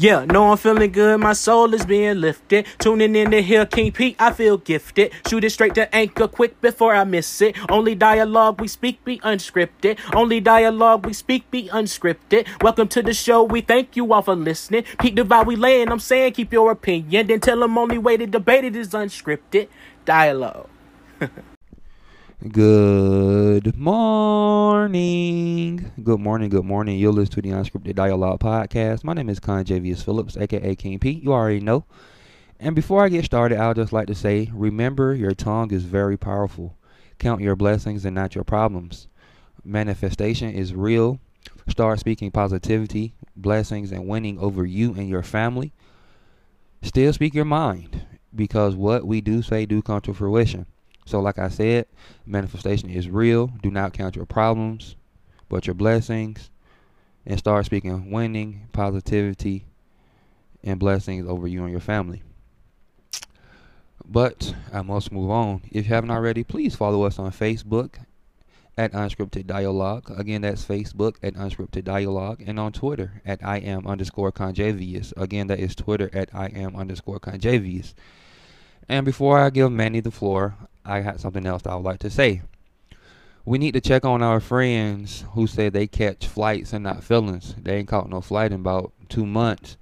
Yeah, no, I'm feeling good. My soul is being lifted. Tuning in to hear King Pete, I feel gifted. Shoot it straight to anchor quick before I miss it. Only dialogue we speak be unscripted. Only dialogue we speak be unscripted. Welcome to the show. We thank you all for listening. Pete vibe we laying. I'm saying keep your opinion. Then tell them only way to debate it is unscripted. Dialogue. Good morning. Good morning. Good morning. You're listening to the Unscripted Dialogue Podcast. My name is Conjavius Phillips, aka King Pete. You already know. And before I get started, I'll just like to say remember, your tongue is very powerful. Count your blessings and not your problems. Manifestation is real. Start speaking positivity, blessings, and winning over you and your family. Still speak your mind because what we do say do come to fruition. So, like I said, manifestation is real. Do not count your problems, but your blessings, and start speaking winning, positivity, and blessings over you and your family. But I must move on. If you haven't already, please follow us on Facebook at Unscripted Dialogue. Again, that's Facebook at Unscripted Dialogue, and on Twitter at I am underscore Conjavius. Again, that is Twitter at I am underscore Conjavius. And before I give Manny the floor, I had something else I would like to say. We need to check on our friends who say they catch flights and not feelings. They ain't caught no flight in about two months.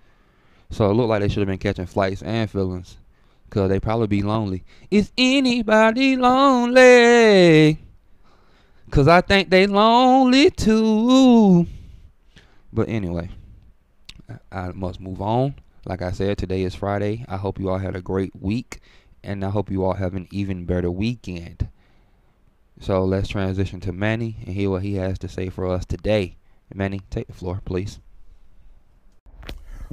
So it looked like they should have been catching flights and feelings. Cause they probably be lonely. Is anybody lonely? Cause I think they lonely too. But anyway, I must move on. Like I said, today is Friday. I hope you all had a great week and I hope you all have an even better weekend. So let's transition to Manny and hear what he has to say for us today. Manny, take the floor, please.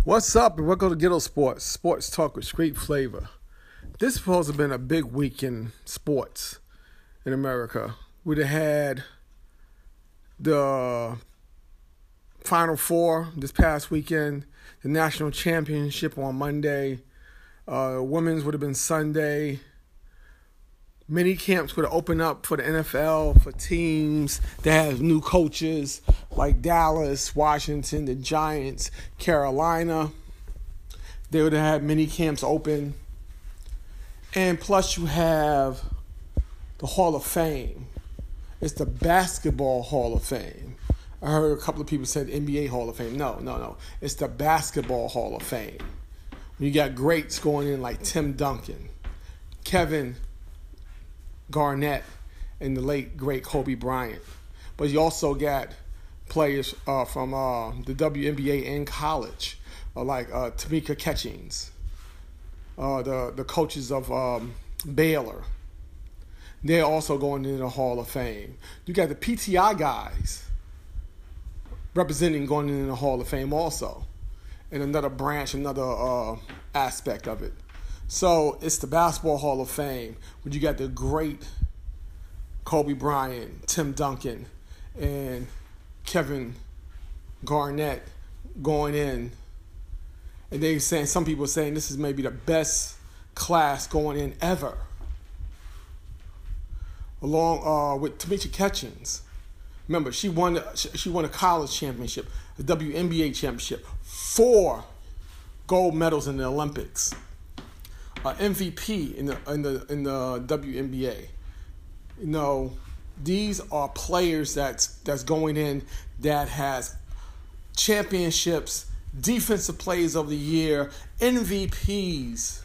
What's up, and welcome to Ghetto Sports, sports talk with street flavor. This supposed to have been a big week in sports in America. We'd have had the Final Four this past weekend, the national championship on Monday, uh, women's would have been Sunday. Many camps would have opened up for the NFL for teams that have new coaches like Dallas, Washington, the Giants, Carolina. They would have had many camps open. And plus, you have the Hall of Fame. It's the Basketball Hall of Fame. I heard a couple of people said NBA Hall of Fame. No, no, no. It's the Basketball Hall of Fame. You got greats going in like Tim Duncan, Kevin Garnett, and the late great Kobe Bryant. But you also got players uh, from uh, the WNBA in college, uh, like uh, Tamika Catchings, uh, the the coaches of um, Baylor. They're also going into the Hall of Fame. You got the PTI guys representing going into the Hall of Fame also in another branch, another uh, aspect of it. So it's the Basketball Hall of Fame, where you got the great Kobe Bryant, Tim Duncan, and Kevin Garnett going in. And they saying some people saying this is maybe the best class going in ever. Along uh, with Tamika Catchings. Remember, she won she won a college championship, the WNBA championship, four gold medals in the Olympics, MVP in the in the in the WNBA. You know, these are players that's that's going in that has championships, defensive plays of the year, MVPs.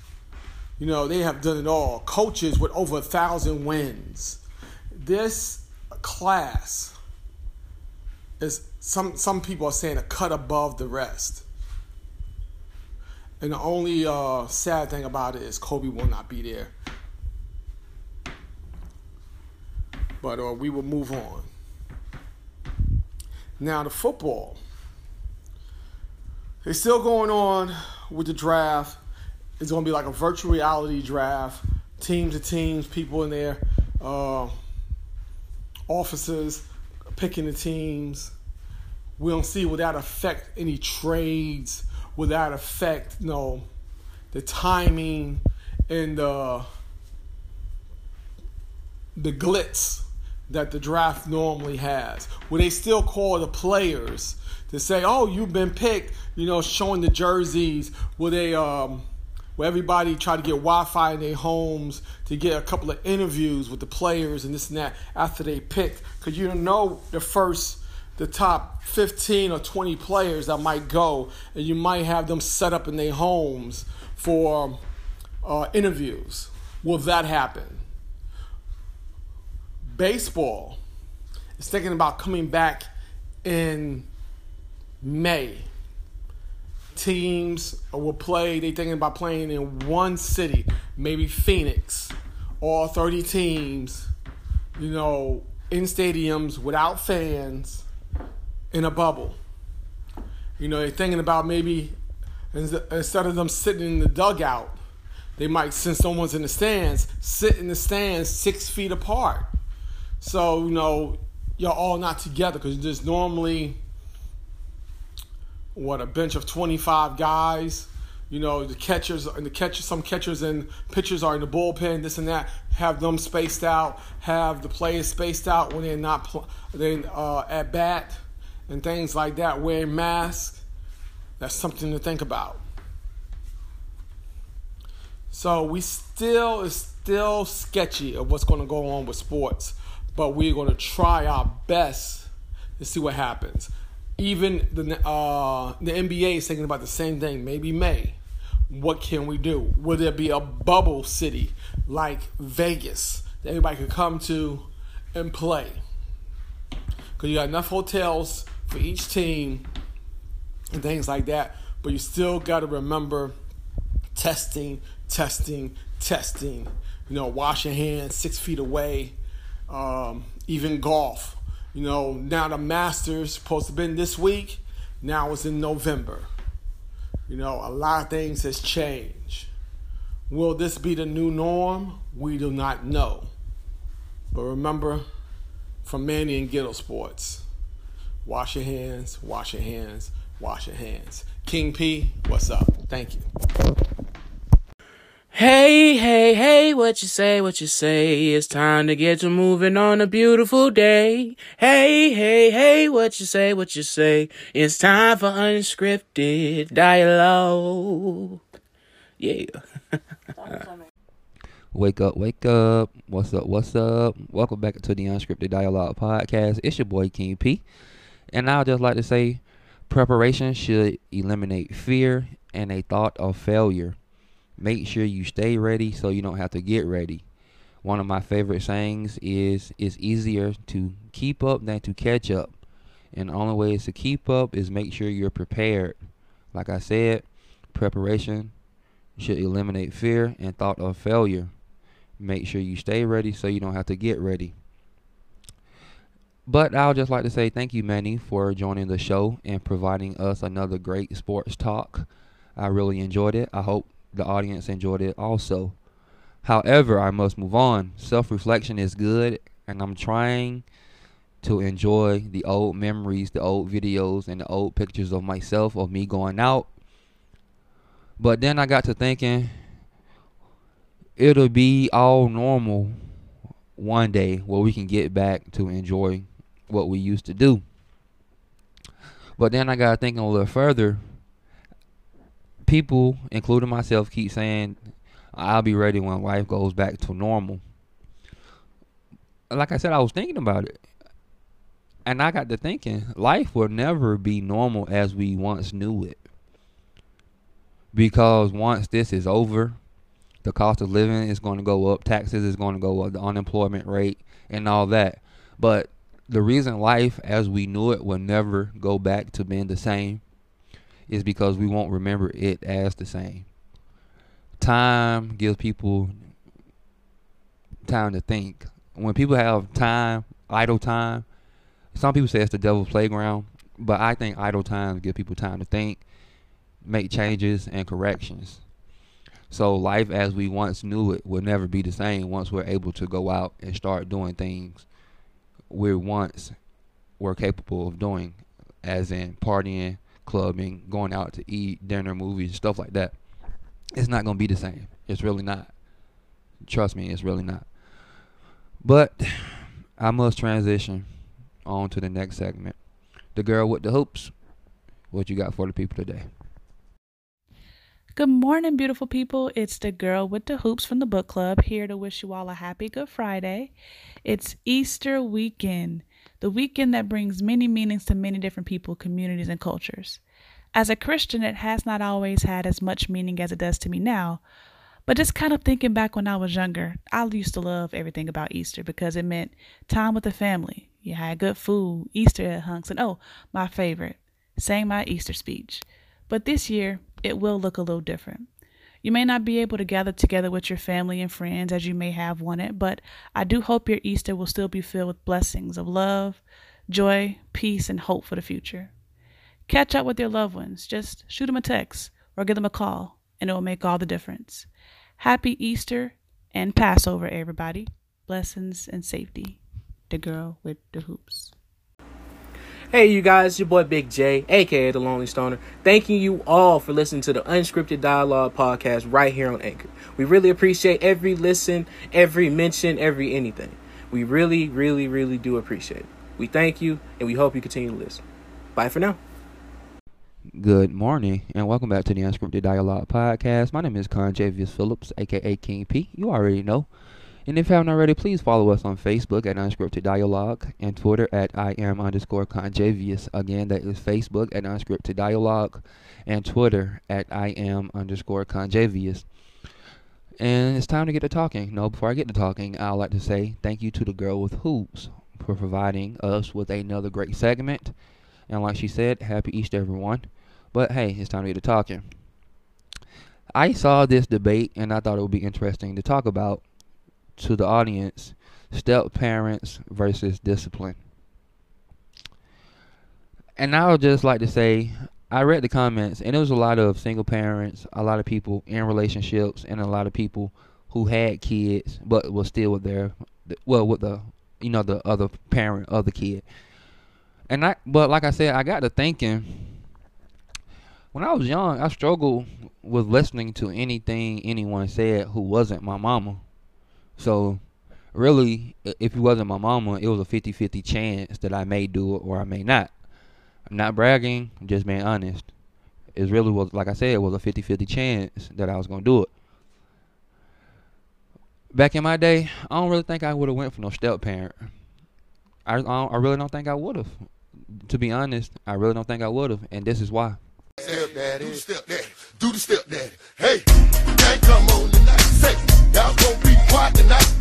You know, they have done it all. Coaches with over a thousand wins. This class is some some people are saying a cut above the rest. And the only uh, sad thing about it is Kobe will not be there. But uh, we will move on. Now the football. It's still going on with the draft. It's going to be like a virtual reality draft. Teams to teams, people in there, uh, officers picking the teams. We don't see will that affect any trades? Will that affect you know the timing and the the glitz that the draft normally has? Will they still call the players to say, "Oh, you've been picked"? You know, showing the jerseys. Will they? Um, will everybody try to get Wi-Fi in their homes to get a couple of interviews with the players and this and that after they pick? Because you don't know the first, the top 15 or 20 players that might go, and you might have them set up in their homes for uh, interviews. Will that happen? Baseball is thinking about coming back in May. Teams will play, they're thinking about playing in one city, maybe Phoenix. All 30 teams, you know, in stadiums without fans in a bubble. You know, they're thinking about maybe instead of them sitting in the dugout, they might, since someone's in the stands, sit in the stands six feet apart. So, you know, you're all not together because there's normally what a bench of 25 guys. You know, the catchers and the catchers, some catchers and pitchers are in the bullpen, this and that. Have them spaced out. Have the players spaced out when they're not pl- they uh, at bat and things like that. Wearing masks. That's something to think about. So we still it's still sketchy of what's going to go on with sports, but we're going to try our best to see what happens even the uh, the NBA is thinking about the same thing. Maybe May. What can we do? Will there be a bubble city like Vegas that everybody could come to and play? Because you got enough hotels for each team and things like that. But you still got to remember testing, testing, testing. You know, wash your hands six feet away. Um, even golf you know, now the Masters supposed to been this week. Now it's in November. You know, a lot of things has changed. Will this be the new norm? We do not know. But remember, from Manny and Ghetto Sports, wash your hands, wash your hands, wash your hands. King P, what's up? Thank you. Hey, hey, hey, what you say, what you say? It's time to get to moving on a beautiful day. Hey, hey, hey, what you say, what you say? It's time for unscripted dialogue. Yeah. wake up, wake up. What's up, what's up? Welcome back to the Unscripted Dialogue Podcast. It's your boy King P. And I'd just like to say preparation should eliminate fear and a thought of failure. Make sure you stay ready so you don't have to get ready. One of my favorite sayings is it's easier to keep up than to catch up. And the only way is to keep up is make sure you're prepared. Like I said, preparation should eliminate fear and thought of failure. Make sure you stay ready so you don't have to get ready. But I would just like to say thank you, Manny, for joining the show and providing us another great sports talk. I really enjoyed it. I hope the audience enjoyed it also. However, I must move on. Self reflection is good, and I'm trying to enjoy the old memories, the old videos, and the old pictures of myself, of me going out. But then I got to thinking it'll be all normal one day where we can get back to enjoy what we used to do. But then I got thinking a little further people, including myself, keep saying I'll be ready when life goes back to normal. Like I said, I was thinking about it. And I got to thinking, life will never be normal as we once knew it. Because once this is over, the cost of living is going to go up, taxes is going to go up, the unemployment rate, and all that. But the reason life as we knew it will never go back to being the same is because we won't remember it as the same. Time gives people time to think. When people have time, idle time, some people say it's the devil's playground, but I think idle time gives people time to think, make changes and corrections. So life as we once knew it will never be the same once we're able to go out and start doing things we once were capable of doing, as in partying, clubbing, going out to eat, dinner, movies, stuff like that. It's not gonna be the same. It's really not. Trust me, it's really not. But I must transition on to the next segment. The girl with the hoops. What you got for the people today? Good morning, beautiful people. It's the girl with the hoops from the book club here to wish you all a happy Good Friday. It's Easter weekend, the weekend that brings many meanings to many different people, communities, and cultures. As a Christian, it has not always had as much meaning as it does to me now. But just kind of thinking back when I was younger, I used to love everything about Easter because it meant time with the family. You had good food, Easter egg hunks, and oh, my favorite, saying my Easter speech. But this year, it will look a little different. You may not be able to gather together with your family and friends as you may have wanted, but I do hope your Easter will still be filled with blessings of love, joy, peace, and hope for the future. Catch up with your loved ones. Just shoot them a text or give them a call, and it will make all the difference. Happy Easter and Passover, everybody. Blessings and safety. The girl with the hoops. Hey, you guys, your boy Big J, aka The Lonely Stoner, thanking you all for listening to the Unscripted Dialogue podcast right here on Anchor. We really appreciate every listen, every mention, every anything. We really, really, really do appreciate it. We thank you, and we hope you continue to listen. Bye for now. Good morning, and welcome back to the Unscripted Dialogue Podcast. My name is Conjavius Phillips, aka King P. You already know. And if you haven't already, please follow us on Facebook at Unscripted Dialogue and Twitter at I am underscore Conjavius. Again, that is Facebook at Unscripted Dialogue and Twitter at I am underscore Conjavius. And it's time to get to talking. No, before I get to talking, I'd like to say thank you to the girl with hoops for providing us with another great segment. And like she said, happy Easter, everyone. But hey, it's time to get to talking. I saw this debate and I thought it would be interesting to talk about to the audience step parents versus discipline. And I would just like to say I read the comments and there was a lot of single parents, a lot of people in relationships and a lot of people who had kids but was still with their well with the you know the other parent of the kid. And I but like I said, I got to thinking when I was young, I struggled with listening to anything anyone said who wasn't my mama. So, really, if it wasn't my mama, it was a 50 50 chance that I may do it or I may not. I'm not bragging, just being honest. It really was, like I said, it was a 50 50 chance that I was going to do it. Back in my day, I don't really think I would have went for no step parent. I, I, I really don't think I would have. To be honest, I really don't think I would have, and this is why. Step daddy, do the step daddy, do the step daddy. Hey, come on tonight, say, y'all gon' tonight,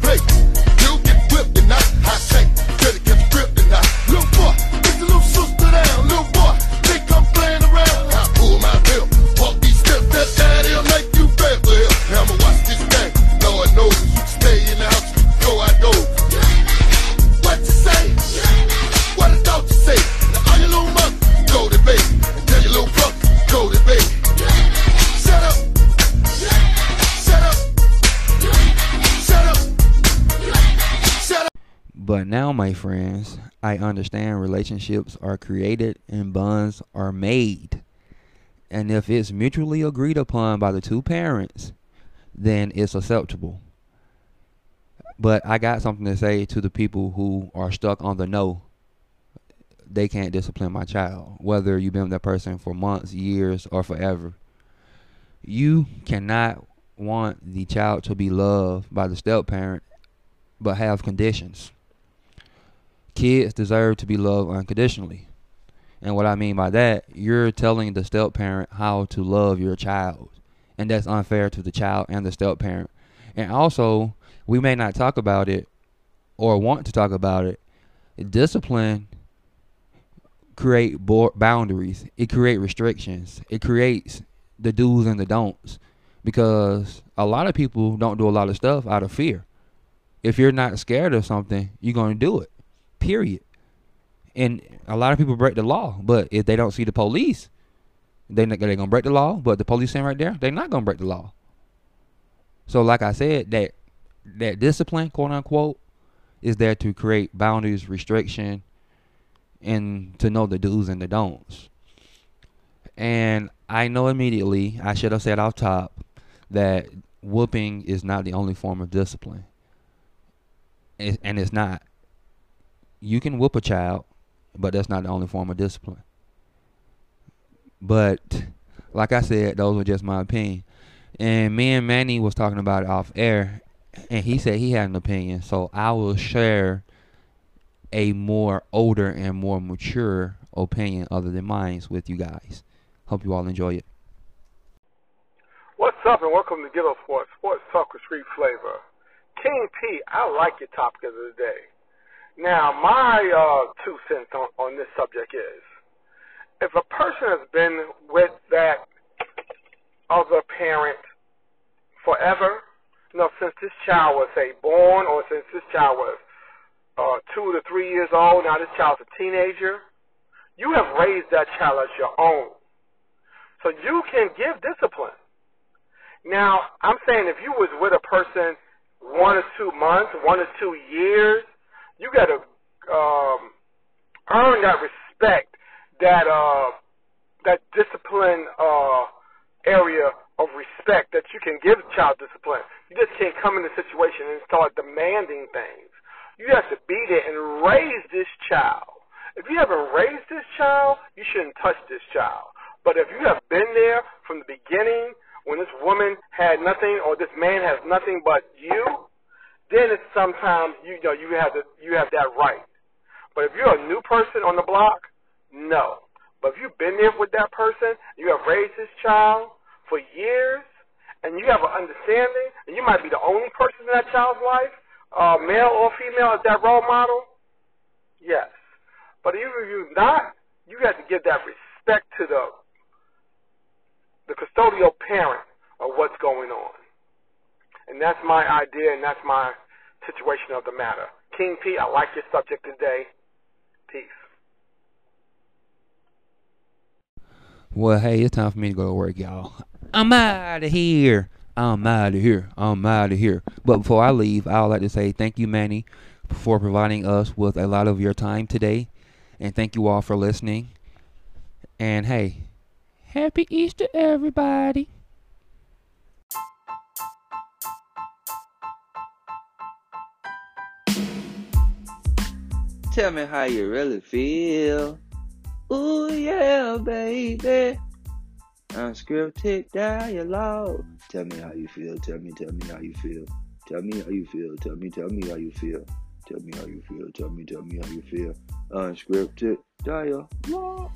But now, my friends, I understand relationships are created and bonds are made. And if it's mutually agreed upon by the two parents, then it's acceptable. But I got something to say to the people who are stuck on the no. They can't discipline my child, whether you've been with that person for months, years, or forever. You cannot want the child to be loved by the step parent, but have conditions. Kids deserve to be loved unconditionally. And what I mean by that, you're telling the step parent how to love your child. And that's unfair to the child and the step parent. And also, we may not talk about it or want to talk about it. Discipline create bo- boundaries. It create restrictions. It creates the do's and the don'ts because a lot of people don't do a lot of stuff out of fear. If you're not scared of something, you're going to do it. Period. And a lot of people break the law, but if they don't see the police, they they're to break the law, but the police stand right there, they're not to break the law. So like I said, that that discipline, quote unquote, is there to create boundaries, restriction, and to know the do's and the don'ts. And I know immediately, I should have said off top, that whooping is not the only form of discipline. And it's not. You can whoop a child, but that's not the only form of discipline. But like I said, those were just my opinion. And me and Manny was talking about it off air, and he said he had an opinion. So I will share a more older and more mature opinion other than mine with you guys. Hope you all enjoy it. What's up, and welcome to Ghetto Sports, Sports Talk with Street Flavor. King P, I like your topic of the day. Now, my uh, two cents on, on this subject is if a person has been with that other parent forever, you know, since this child was, say, born or since this child was uh, two to three years old, now this child's a teenager, you have raised that child as your own. So you can give discipline. Now, I'm saying if you was with a person one or two months, one or two years, you got to um, earn that respect, that uh, that discipline uh, area of respect that you can give child discipline. You just can't come in a situation and start demanding things. You have to be there and raise this child. If you haven't raised this child, you shouldn't touch this child. But if you have been there from the beginning, when this woman had nothing or this man has nothing but you, then it's sometimes you know you have the, you have that right. But if you're a new person on the block, no. But if you've been there with that person, you have raised this child for years, and you have an understanding, and you might be the only person in that child's life, uh, male or female, as that role model. Yes. But even if you're not, you have to give that respect to the the custodial parent of what's going on. And that's my idea, and that's my situation of the matter. King P, I like your subject today. Peace. Well, hey, it's time for me to go to work, y'all. I'm out of here. I'm out of here. I'm out of here. But before I leave, I would like to say thank you, Manny, for providing us with a lot of your time today. And thank you all for listening. And hey, happy Easter, everybody. Tell me how you really feel. Ooh, yeah, baby. Unscripted dialogue. Tell me how you feel. Tell me, tell me how you feel. Tell me how you feel. Tell me, tell me how you feel. Tell me how you feel. Tell me, tell me how you feel. Unscripted dialogue.